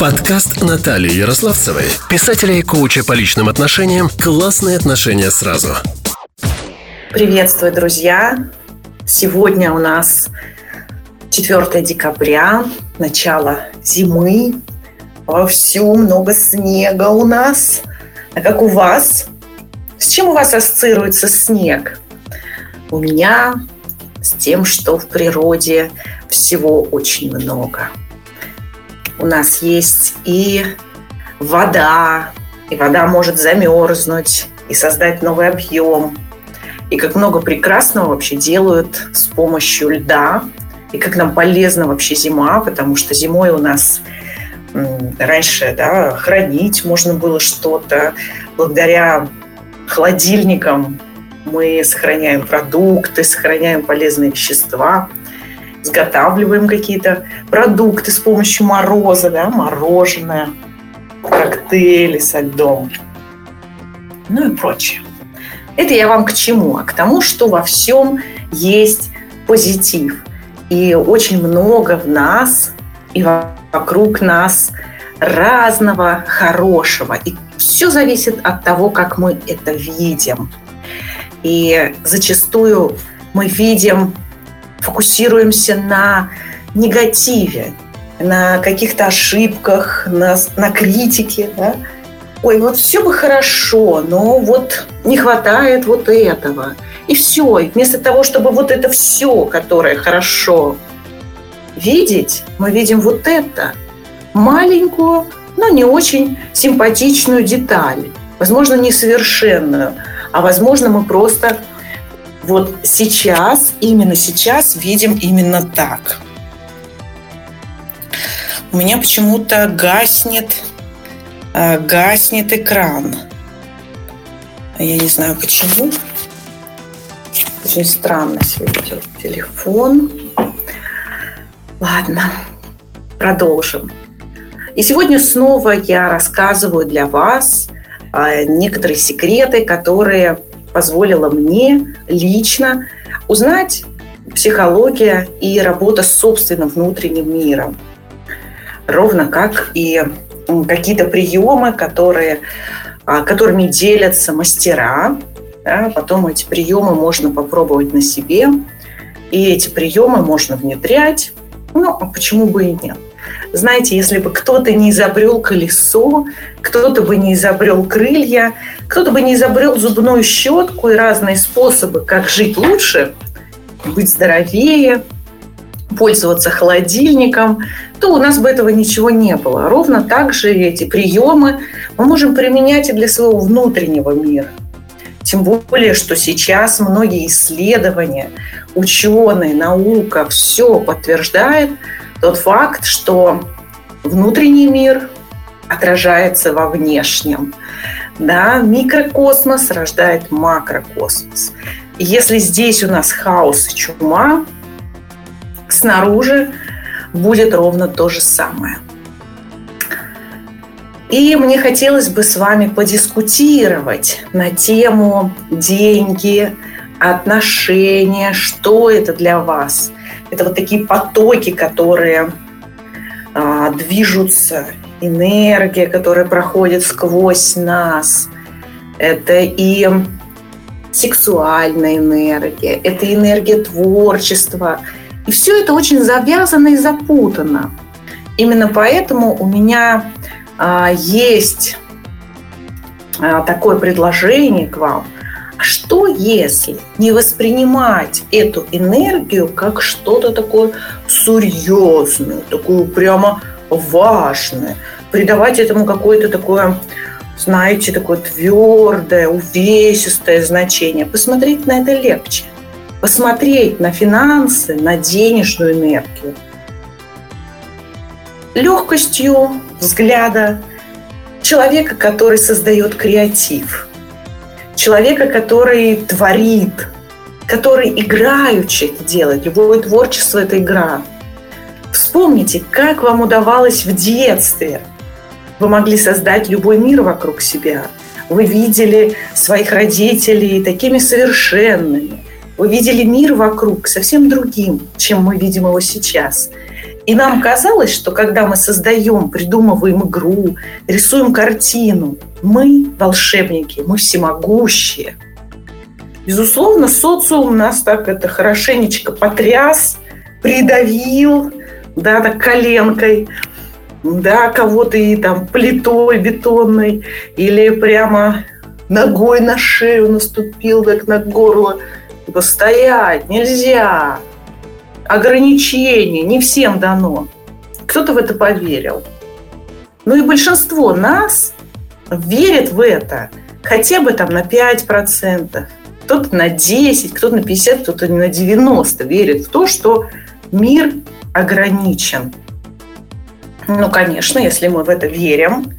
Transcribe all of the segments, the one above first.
Подкаст Натальи Ярославцевой, писателя и коуча по личным отношениям «Классные отношения сразу». Приветствую, друзья! Сегодня у нас 4 декабря, начало зимы. Вовсю много снега у нас. А как у вас? С чем у вас ассоциируется снег? У меня с тем, что в природе всего очень много. У нас есть и вода, и вода может замерзнуть и создать новый объем. И как много прекрасного вообще делают с помощью льда. И как нам полезна вообще зима, потому что зимой у нас раньше да, хранить можно было что-то. Благодаря холодильникам мы сохраняем продукты, сохраняем полезные вещества, изготавливаем какие-то продукты с помощью мороза, да, мороженое, коктейли со льдом, ну и прочее. Это я вам к чему? А к тому, что во всем есть позитив. И очень много в нас и вокруг нас разного хорошего. И все зависит от того, как мы это видим. И зачастую мы видим, фокусируемся на негативе, на каких-то ошибках, на, на критике. Да? Ой, вот все бы хорошо, но вот не хватает вот этого. И все. Вместо того, чтобы вот это все, которое хорошо видеть, мы видим вот это. Маленькую, но не очень симпатичную деталь. Возможно, несовершенную – а возможно мы просто вот сейчас, именно сейчас видим именно так. У меня почему-то гаснет, э, гаснет экран. Я не знаю почему. Очень странно себя телефон. Ладно, продолжим. И сегодня снова я рассказываю для вас – а, некоторые секреты, которые позволила мне лично узнать психология и работа с собственным внутренним миром. Ровно как и какие-то приемы, которые, а, которыми делятся мастера. Да, потом эти приемы можно попробовать на себе. И эти приемы можно внедрять. Ну, а почему бы и нет? Знаете, если бы кто-то не изобрел колесо, кто-то бы не изобрел крылья, кто-то бы не изобрел зубную щетку и разные способы, как жить лучше, быть здоровее, пользоваться холодильником, то у нас бы этого ничего не было. Ровно так же эти приемы мы можем применять и для своего внутреннего мира. Тем более, что сейчас многие исследования, ученые, наука, все подтверждает, тот факт, что внутренний мир отражается во внешнем. Да, микрокосмос рождает макрокосмос. Если здесь у нас хаос и чума, снаружи будет ровно то же самое. И мне хотелось бы с вами подискутировать на тему деньги, отношения, что это для вас – это вот такие потоки, которые а, движутся, энергия, которая проходит сквозь нас. Это и сексуальная энергия, это энергия творчества. И все это очень завязано и запутано. Именно поэтому у меня а, есть а, такое предложение к вам – а что если не воспринимать эту энергию как что-то такое серьезное, такое прямо важное, придавать этому какое-то такое, знаете, такое твердое, увесистое значение. Посмотреть на это легче. Посмотреть на финансы, на денежную энергию. Легкостью взгляда человека, который создает креатив – человека, который творит, который играючи это делает. Любое творчество – это игра. Вспомните, как вам удавалось в детстве. Вы могли создать любой мир вокруг себя. Вы видели своих родителей такими совершенными. Вы видели мир вокруг совсем другим, чем мы видим его сейчас. И нам казалось, что когда мы создаем, придумываем игру, рисуем картину, мы волшебники, мы всемогущие. Безусловно, социум нас так это хорошенечко потряс, придавил, да, так коленкой, да, кого-то и там плитой бетонной или прямо ногой на шею наступил, как на горло. Типа, стоять, нельзя. Ограничения, не всем дано. Кто-то в это поверил. Ну и большинство нас верит в это хотя бы там на 5%, кто-то на 10, кто-то на 50, кто-то на 90 верит в то, что мир ограничен. Ну, конечно, если мы в это верим,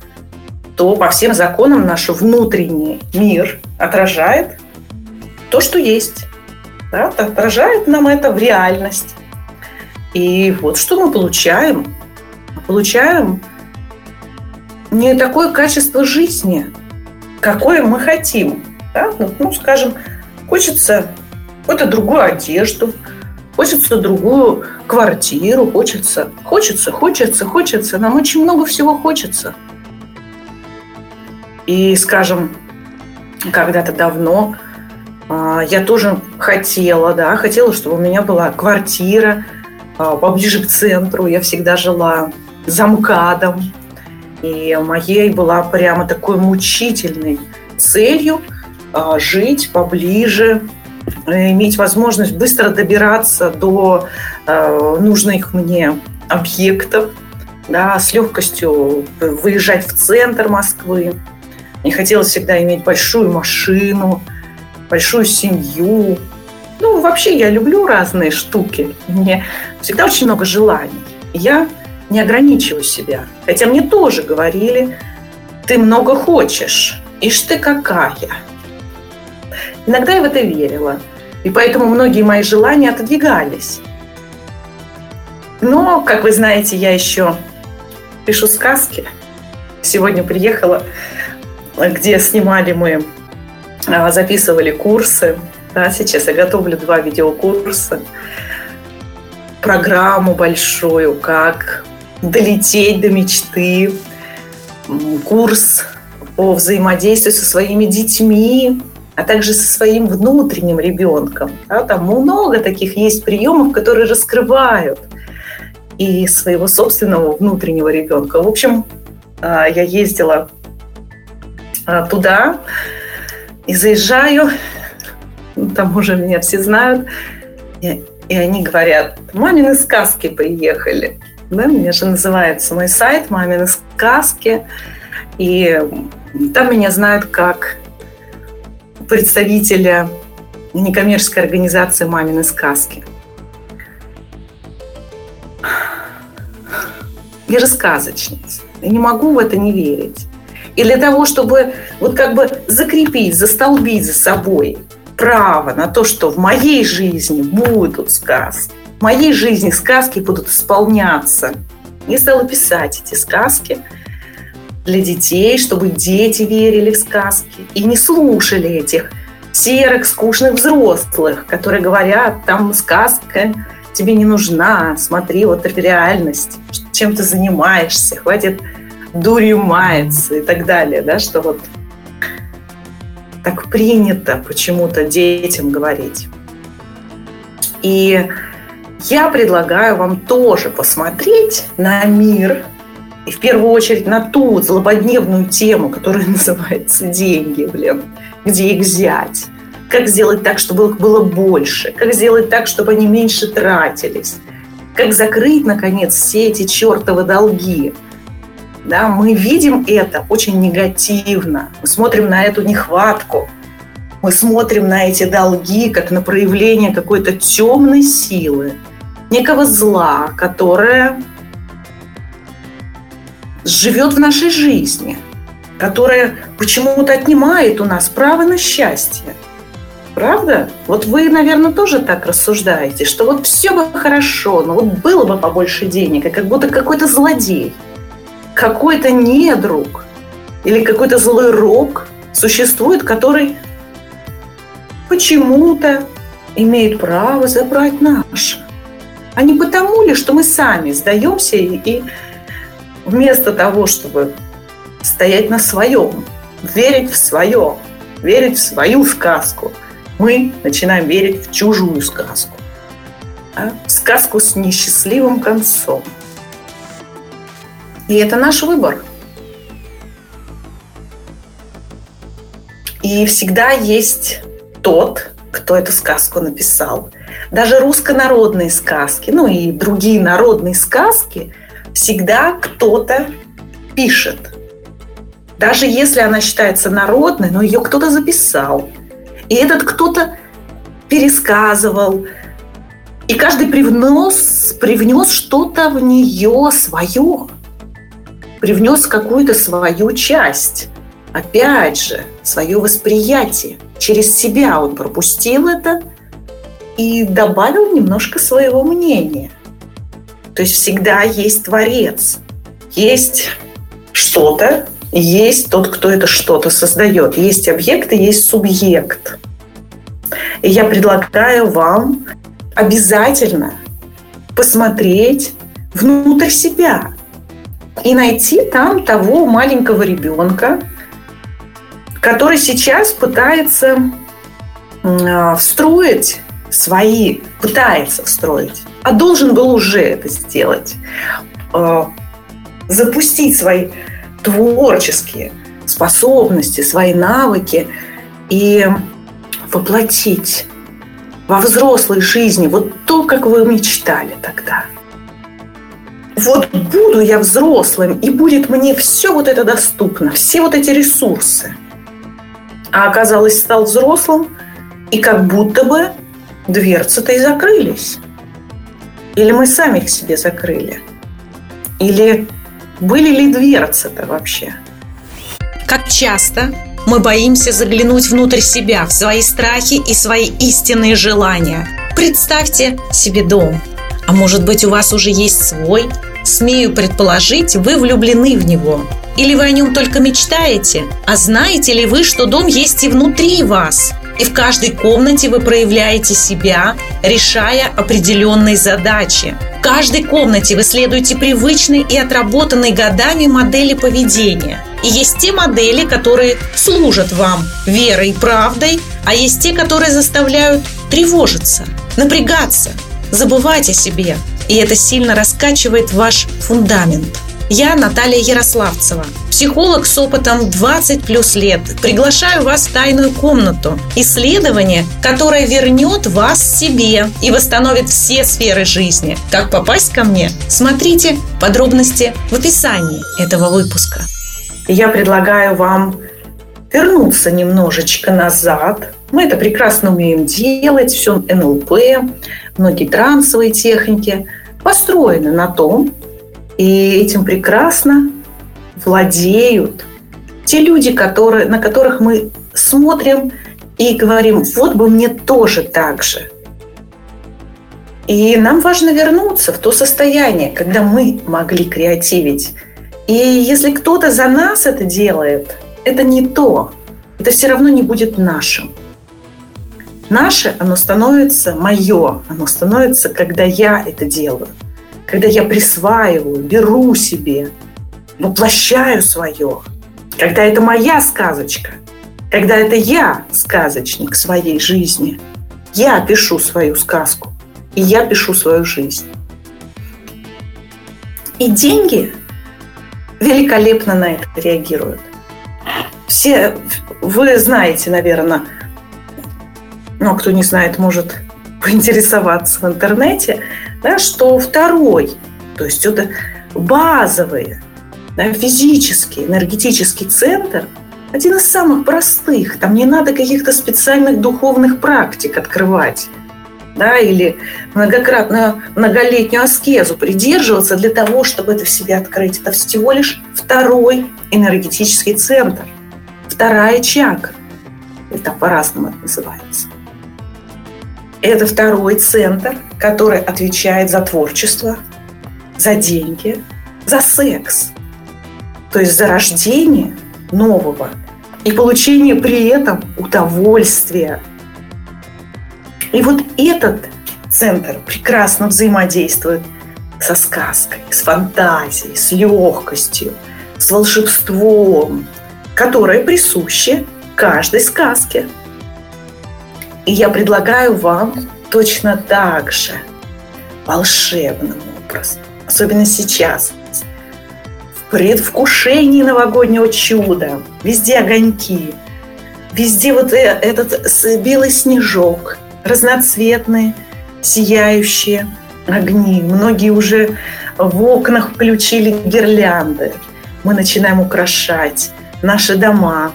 то по всем законам наш внутренний мир отражает то, что есть. Да, отражает нам это в реальность. И вот что мы получаем. Получаем не такое качество жизни, какое мы хотим. Да? Ну, скажем, хочется какую-то другую одежду, хочется другую квартиру, хочется, хочется, хочется, хочется. Нам очень много всего хочется. И, скажем, когда-то давно а, я тоже хотела, да, хотела, чтобы у меня была квартира поближе к центру. Я всегда жила за МКАДом. И моей была прямо такой мучительной целью а, жить поближе иметь возможность быстро добираться до э, нужных мне объектов, да, с легкостью выезжать в центр Москвы. Мне хотелось всегда иметь большую машину, большую семью. Ну, вообще я люблю разные штуки. Мне всегда очень много желаний. Я не ограничиваю себя. Хотя мне тоже говорили, ты много хочешь, ишь ты какая. Иногда я в это верила. И поэтому многие мои желания отодвигались. Но, как вы знаете, я еще пишу сказки. Сегодня приехала, где снимали мы, а, записывали курсы. Да, сейчас я готовлю два видеокурса. Программу большую, как долететь до мечты. Курс по взаимодействию со своими детьми, а также со своим внутренним ребенком. Да, там много таких есть приемов, которые раскрывают и своего собственного внутреннего ребенка. В общем, а, я ездила а, туда и заезжаю, там уже меня все знают, и, и они говорят, мамины сказки приехали. Да, у меня же называется мой сайт «Мамины сказки», и там меня знают как представителя некоммерческой организации «Мамины сказки». Я же сказочница. Я не могу в это не верить. И для того, чтобы вот как бы закрепить, застолбить за собой право на то, что в моей жизни будут сказки, в моей жизни сказки будут исполняться, я стала писать эти сказки – для детей, чтобы дети верили в сказки и не слушали этих серых, скучных взрослых, которые говорят, там сказка тебе не нужна, смотри, вот реальность, чем ты занимаешься, хватит дурью маяться и так далее, да, что вот так принято почему-то детям говорить. И я предлагаю вам тоже посмотреть на мир и в первую очередь на ту злободневную тему, которая называется деньги, блин, где их взять, как сделать так, чтобы их было больше, как сделать так, чтобы они меньше тратились, как закрыть, наконец, все эти чертовы долги. Да, мы видим это очень негативно. Мы смотрим на эту нехватку. Мы смотрим на эти долги как на проявление какой-то темной силы, некого зла, которое живет в нашей жизни, которая почему-то отнимает у нас право на счастье. Правда? Вот вы, наверное, тоже так рассуждаете, что вот все бы хорошо, но вот было бы побольше денег, и как будто какой-то злодей, какой-то недруг или какой-то злой рок существует, который почему-то имеет право забрать наше. А не потому ли, что мы сами сдаемся и, и вместо того, чтобы стоять на своем, верить в свое, верить в свою сказку, мы начинаем верить в чужую сказку. А? Сказку с несчастливым концом. И это наш выбор. И всегда есть тот, кто эту сказку написал. Даже русско-народные сказки, ну и другие народные сказки, всегда кто-то пишет. Даже если она считается народной, но ее кто-то записал. И этот кто-то пересказывал. И каждый привнес, привнес что-то в нее свое. Привнес какую-то свою часть. Опять же, свое восприятие. Через себя он пропустил это и добавил немножко своего мнения. То есть всегда есть творец, есть что-то, есть тот, кто это что-то создает. Есть объект и есть субъект. И я предлагаю вам обязательно посмотреть внутрь себя и найти там того маленького ребенка, который сейчас пытается а, встроить свои, пытается встроить, а должен был уже это сделать, а, запустить свои творческие способности, свои навыки и воплотить во взрослой жизни вот то, как вы мечтали тогда. Вот буду я взрослым, и будет мне все вот это доступно, все вот эти ресурсы. А оказалось, стал взрослым, и как будто бы дверцы-то и закрылись. Или мы сами их себе закрыли. Или были ли дверцы-то вообще? Как часто мы боимся заглянуть внутрь себя, в свои страхи и свои истинные желания. Представьте себе дом. А может быть, у вас уже есть свой? Смею предположить, вы влюблены в него. Или вы о нем только мечтаете? А знаете ли вы, что дом есть и внутри вас? И в каждой комнате вы проявляете себя, решая определенные задачи. В каждой комнате вы следуете привычной и отработанной годами модели поведения. И есть те модели, которые служат вам верой и правдой, а есть те, которые заставляют тревожиться, напрягаться, забывать о себе. И это сильно раскачивает ваш фундамент – я Наталья Ярославцева, психолог с опытом 20 плюс лет. Приглашаю вас в тайную комнату. Исследование, которое вернет вас себе и восстановит все сферы жизни. Как попасть ко мне? Смотрите подробности в описании этого выпуска. Я предлагаю вам вернуться немножечко назад. Мы это прекрасно умеем делать. Все НЛП, многие трансовые техники построены на том, и этим прекрасно владеют те люди, которые, на которых мы смотрим и говорим, вот бы мне тоже так же. И нам важно вернуться в то состояние, когда мы могли креативить. И если кто-то за нас это делает, это не то. Это все равно не будет нашим. Наше, оно становится мое, оно становится, когда я это делаю – когда я присваиваю, беру себе, воплощаю свое, когда это моя сказочка, когда это я сказочник своей жизни, я пишу свою сказку, и я пишу свою жизнь. И деньги великолепно на это реагируют. Все, вы знаете, наверное, но кто не знает, может поинтересоваться в интернете, да, что второй, то есть это базовый, да, физический, энергетический центр, один из самых простых. Там не надо каких-то специальных духовных практик открывать да, или многократную многолетнюю аскезу придерживаться для того, чтобы это в себе открыть. Это всего лишь второй энергетический центр, вторая чакра. Это по-разному это называется. Это второй центр, который отвечает за творчество, за деньги, за секс. То есть за рождение нового и получение при этом удовольствия. И вот этот центр прекрасно взаимодействует со сказкой, с фантазией, с легкостью, с волшебством, которое присуще каждой сказке. И я предлагаю вам точно так же волшебным образом, особенно сейчас, в предвкушении новогоднего чуда, везде огоньки, везде вот э, этот белый снежок, разноцветные, сияющие огни. Многие уже в окнах включили гирлянды. Мы начинаем украшать наши дома.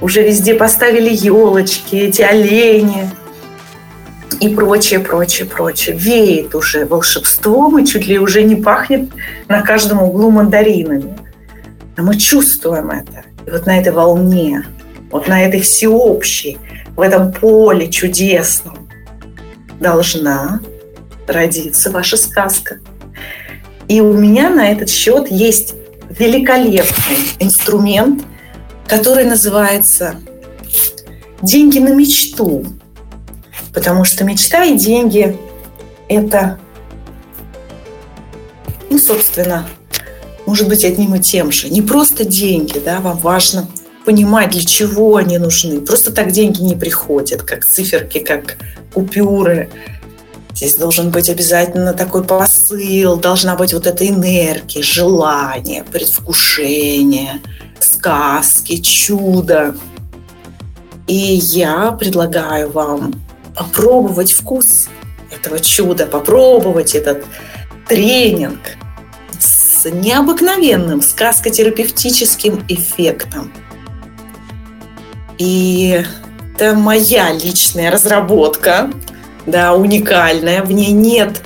Уже везде поставили елочки, эти олени и прочее, прочее, прочее. Веет уже волшебством и чуть ли уже не пахнет на каждом углу мандаринами. А мы чувствуем это. И вот на этой волне, вот на этой всеобщей, в этом поле чудесном должна родиться ваша сказка. И у меня на этот счет есть великолепный инструмент, который называется «Деньги на мечту». Потому что мечта и деньги – это, ну, собственно, может быть одним и тем же. Не просто деньги, да, вам важно понимать, для чего они нужны. Просто так деньги не приходят, как циферки, как купюры – Здесь должен быть обязательно такой посыл, должна быть вот эта энергия, желание, предвкушение, сказки, чудо. И я предлагаю вам попробовать вкус этого чуда, попробовать этот тренинг с необыкновенным сказкотерапевтическим эффектом. И это моя личная разработка – да, уникальная, в ней нет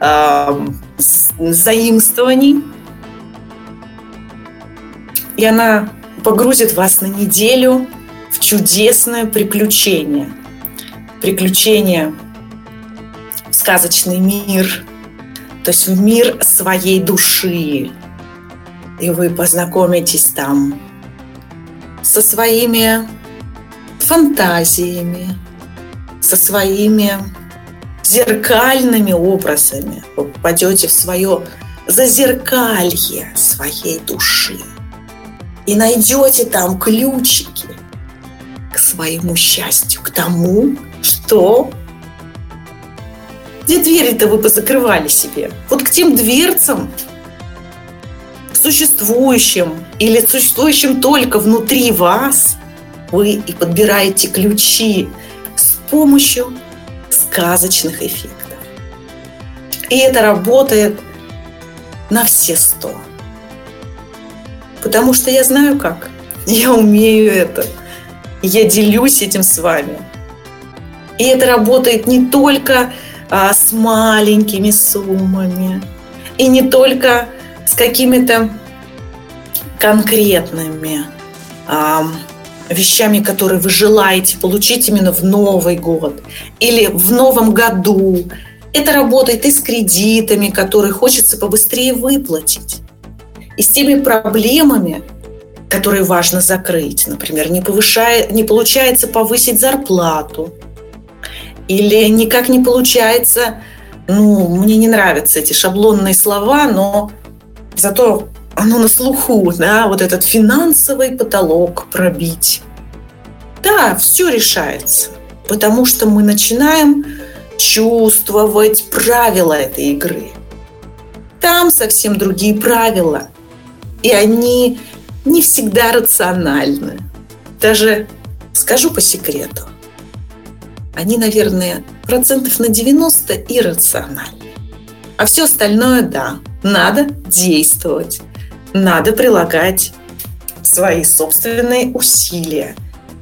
э, заимствований. И она погрузит вас на неделю в чудесное приключение. Приключение в сказочный мир, то есть в мир своей души. И вы познакомитесь там со своими фантазиями, со своими зеркальными образами. Вы попадете в свое зазеркалье своей души и найдете там ключики к своему счастью, к тому, что где двери-то вы позакрывали себе? Вот к тем дверцам, существующим или существующим только внутри вас, вы и подбираете ключи помощью сказочных эффектов. И это работает на все сто. Потому что я знаю как. Я умею это. Я делюсь этим с вами. И это работает не только а, с маленькими суммами, и не только с какими-то конкретными а, вещами, которые вы желаете получить именно в Новый год или в Новом году. Это работает и с кредитами, которые хочется побыстрее выплатить, и с теми проблемами, которые важно закрыть. Например, не, повышая, не получается повысить зарплату, или никак не получается, ну, мне не нравятся эти шаблонные слова, но зато оно на слуху, да, вот этот финансовый потолок пробить. Да, все решается, потому что мы начинаем чувствовать правила этой игры. Там совсем другие правила, и они не всегда рациональны. Даже скажу по секрету, они, наверное, процентов на 90 иррациональны. А все остальное, да, надо действовать надо прилагать свои собственные усилия.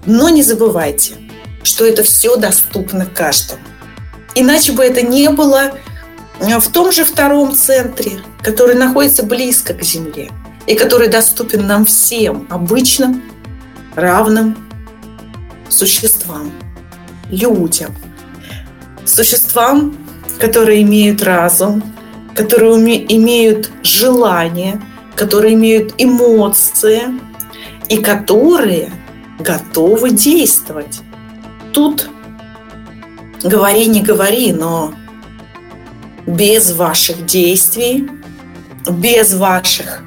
Но не забывайте, что это все доступно каждому. Иначе бы это не было в том же втором центре, который находится близко к Земле и который доступен нам всем, обычным, равным существам, людям, существам, которые имеют разум, которые имеют желание – которые имеют эмоции и которые готовы действовать. Тут говори, не говори, но без ваших действий, без ваших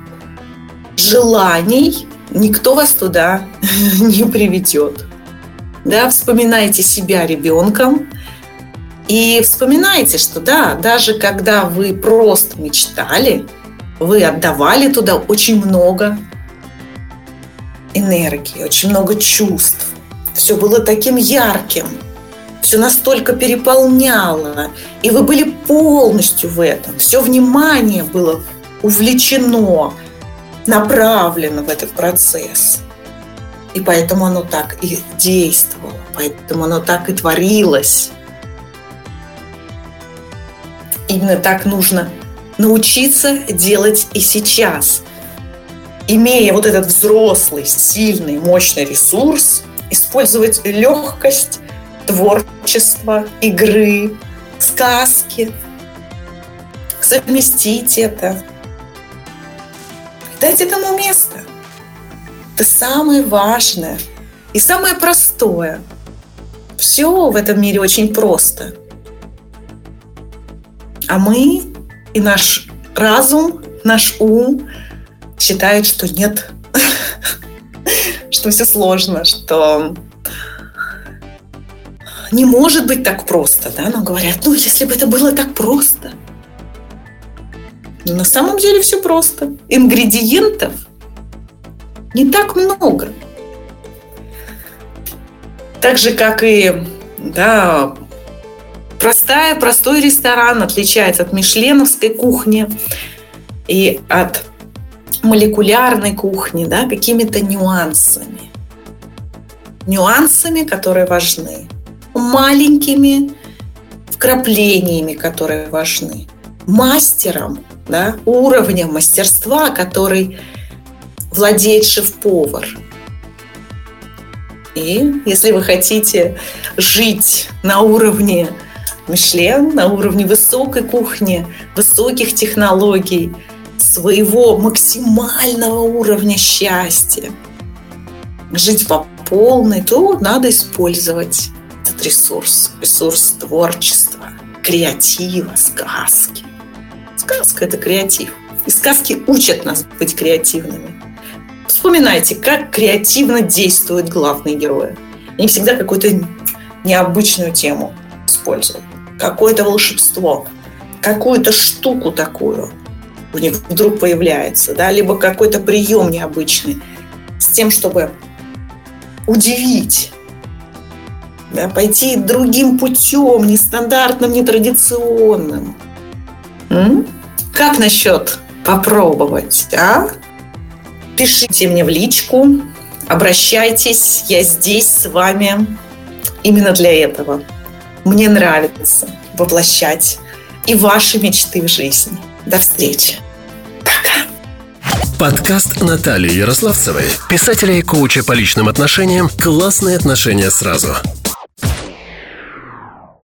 желаний никто вас туда не приведет. Да, вспоминайте себя ребенком и вспоминайте, что да, даже когда вы просто мечтали, вы отдавали туда очень много энергии, очень много чувств. Все было таким ярким, все настолько переполняло, и вы были полностью в этом. Все внимание было увлечено, направлено в этот процесс. И поэтому оно так и действовало, поэтому оно так и творилось. Именно так нужно научиться делать и сейчас. Имея вот этот взрослый, сильный, мощный ресурс, использовать легкость, творчество, игры, сказки, совместить это, дать этому место. Это самое важное и самое простое. Все в этом мире очень просто. А мы и наш разум, наш ум считают, что нет, что все сложно, что не может быть так просто, да, но говорят, ну, если бы это было так просто. На самом деле все просто. Ингредиентов не так много. Так же, как и да, простая, простой ресторан отличается от мишленовской кухни и от молекулярной кухни, да, какими-то нюансами. Нюансами, которые важны. Маленькими вкраплениями, которые важны. Мастером, да, уровнем мастерства, который владеет шеф-повар. И если вы хотите жить на уровне Мишлен на уровне высокой кухни, высоких технологий, своего максимального уровня счастья. Жить по полной, то надо использовать этот ресурс, ресурс творчества, креатива, сказки. Сказка – это креатив. И сказки учат нас быть креативными. Вспоминайте, как креативно действуют главные герои. Они всегда какую-то необычную тему используют какое-то волшебство, какую-то штуку такую у них вдруг появляется, да, либо какой-то прием необычный с тем, чтобы удивить, да, пойти другим путем, нестандартным, нетрадиционным. Как насчет попробовать, а? Пишите мне в личку, обращайтесь, я здесь с вами именно для этого. Мне нравится воплощать и ваши мечты в жизнь. До встречи. Пока. Подкаст Натальи Ярославцевой, писателя и коуча по личным отношениям «Классные отношения сразу».